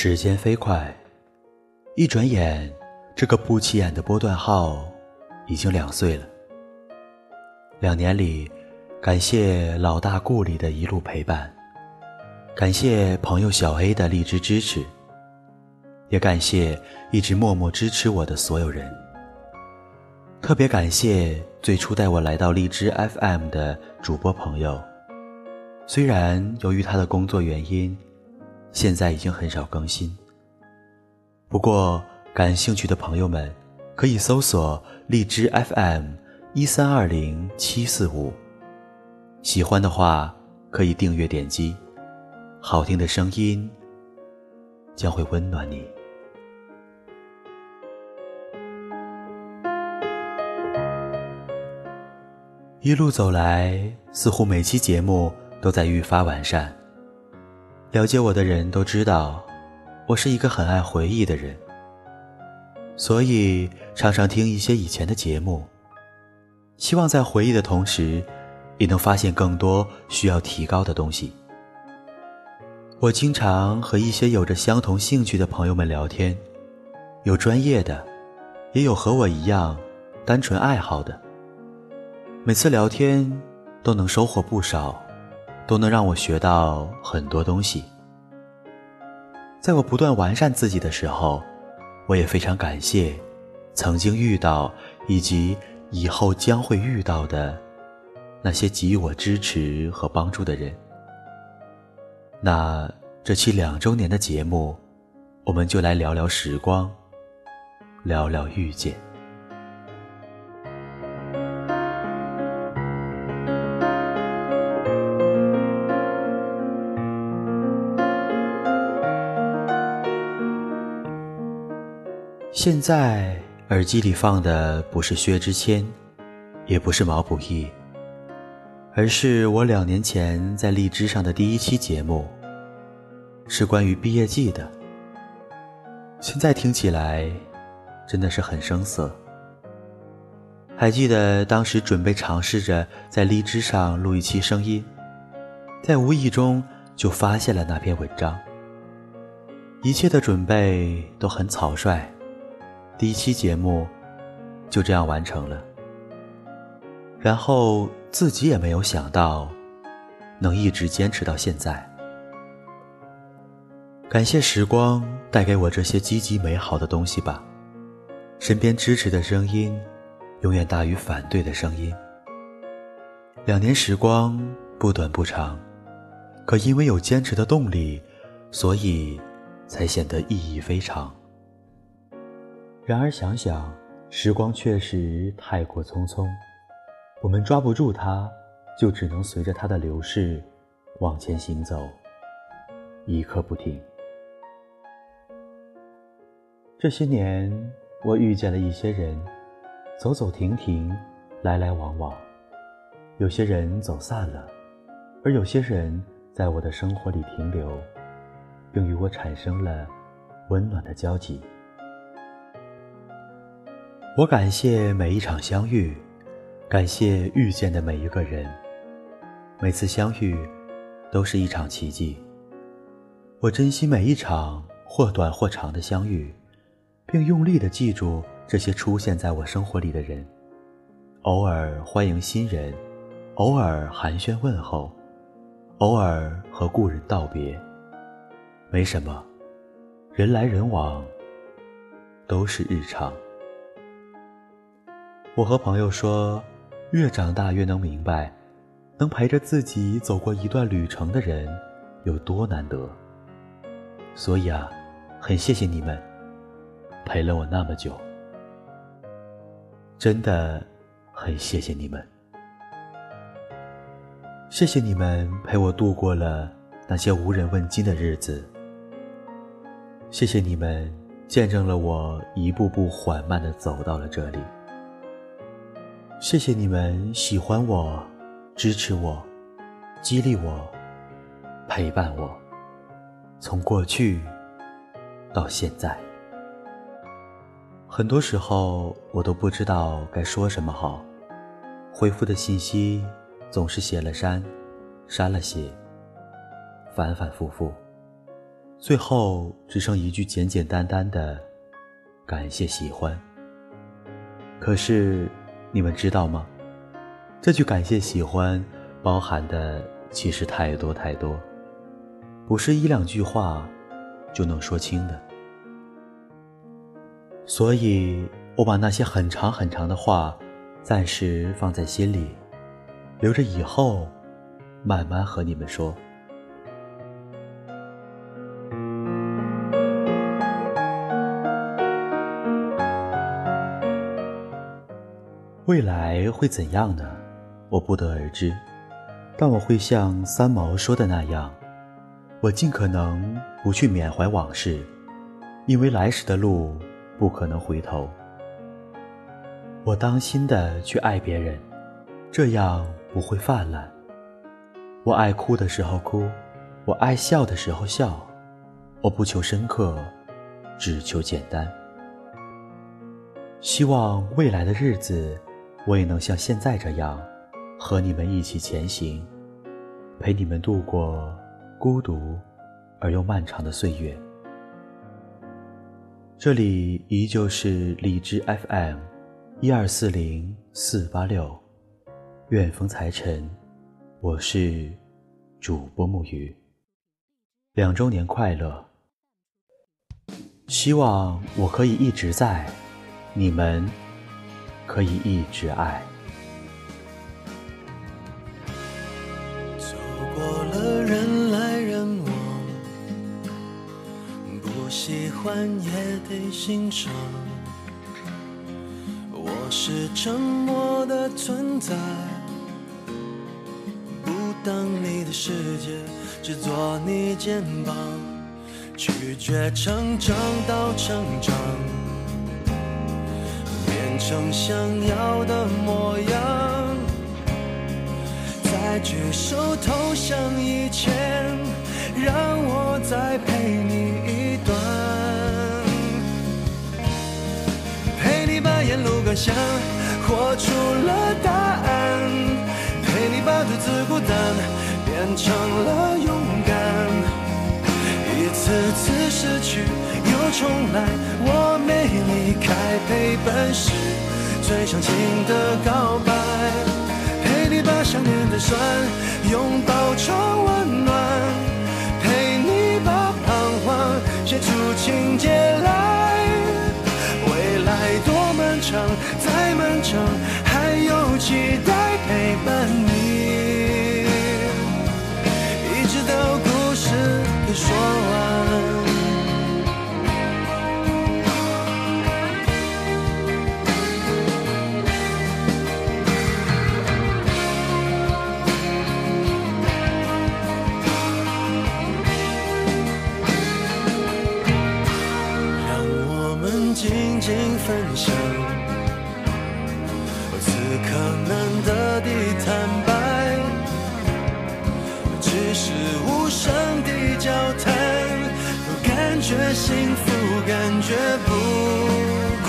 时间飞快，一转眼，这个不起眼的波段号已经两岁了。两年里，感谢老大顾里的一路陪伴，感谢朋友小 A 的荔枝支持，也感谢一直默默支持我的所有人。特别感谢最初带我来到荔枝 FM 的主播朋友，虽然由于他的工作原因。现在已经很少更新。不过，感兴趣的朋友们可以搜索荔枝 FM 一三二零七四五，喜欢的话可以订阅点击，好听的声音将会温暖你。一路走来，似乎每期节目都在愈发完善。了解我的人都知道，我是一个很爱回忆的人，所以常常听一些以前的节目，希望在回忆的同时，也能发现更多需要提高的东西。我经常和一些有着相同兴趣的朋友们聊天，有专业的，也有和我一样单纯爱好的。每次聊天都能收获不少。都能让我学到很多东西。在我不断完善自己的时候，我也非常感谢曾经遇到以及以后将会遇到的那些给予我支持和帮助的人。那这期两周年的节目，我们就来聊聊时光，聊聊遇见。现在耳机里放的不是薛之谦，也不是毛不易，而是我两年前在荔枝上的第一期节目，是关于毕业季的。现在听起来真的是很生涩。还记得当时准备尝试着在荔枝上录一期声音，在无意中就发现了那篇文章，一切的准备都很草率。第一期节目就这样完成了，然后自己也没有想到能一直坚持到现在。感谢时光带给我这些积极美好的东西吧，身边支持的声音永远大于反对的声音。两年时光不短不长，可因为有坚持的动力，所以才显得意义非常。然而想想，时光确实太过匆匆，我们抓不住它，就只能随着它的流逝往前行走，一刻不停。这些年，我遇见了一些人，走走停停，来来往往，有些人走散了，而有些人在我的生活里停留，并与我产生了温暖的交集。我感谢每一场相遇，感谢遇见的每一个人。每次相遇，都是一场奇迹。我珍惜每一场或短或长的相遇，并用力地记住这些出现在我生活里的人。偶尔欢迎新人，偶尔寒暄问候，偶尔和故人道别。没什么，人来人往，都是日常。我和朋友说，越长大越能明白，能陪着自己走过一段旅程的人有多难得。所以啊，很谢谢你们，陪了我那么久，真的很谢谢你们。谢谢你们陪我度过了那些无人问津的日子。谢谢你们见证了我一步步缓慢的走到了这里。谢谢你们喜欢我、支持我、激励我、陪伴我，从过去到现在。很多时候我都不知道该说什么好，回复的信息总是写了删，删了写，反反复复。最后只剩一句简简单单的感谢喜欢。可是，你们知道吗？这句感谢喜欢包含的其实太多太多，不是一两句话就能说清的。所以我把那些很长很长的话暂时放在心里，留着以后慢慢和你们说。未来会怎样呢？我不得而知，但我会像三毛说的那样，我尽可能不去缅怀往事，因为来时的路不可能回头。我当心的去爱别人，这样不会泛滥。我爱哭的时候哭，我爱笑的时候笑，我不求深刻，只求简单。希望未来的日子。我也能像现在这样，和你们一起前行，陪你们度过孤独而又漫长的岁月。这里依旧是荔枝 FM，一二四零四八六，远风财神，我是主播木鱼。两周年快乐！希望我可以一直在，你们。可以一直爱。走过了人来人往，不喜欢也得欣赏。我是沉默的存在，不当你的世界，只做你肩膀，拒绝成长到成长。成想要的模样，在举手投降以前，让我再陪你一段，陪你把沿路感想活出了答案，陪你把独自孤单变成了勇，一次次失去又。重来，我没离开，陪伴是最长情的告白。陪你把想念的酸拥抱成温暖，陪你把彷徨写出情节来。未来多漫长，再漫长，还有期待陪伴你，一直到故事给说觉幸福，感觉不孤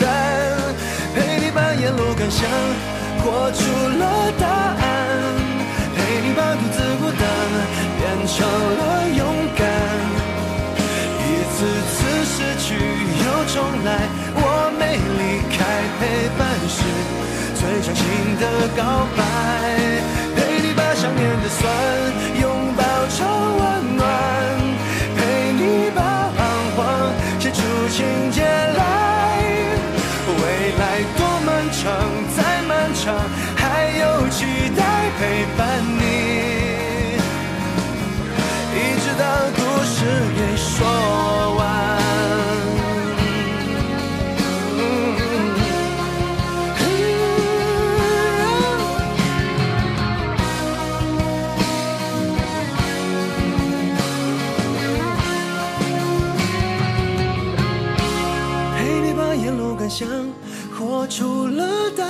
单。陪你把沿路感想活出了答案，陪你把独自孤单变成了勇敢。一次次失去又重来，我没离开，陪伴是最长情的告白。陪你把想念的酸还有期待陪伴你。一直到故事给说完。陪你把沿路感想活出了答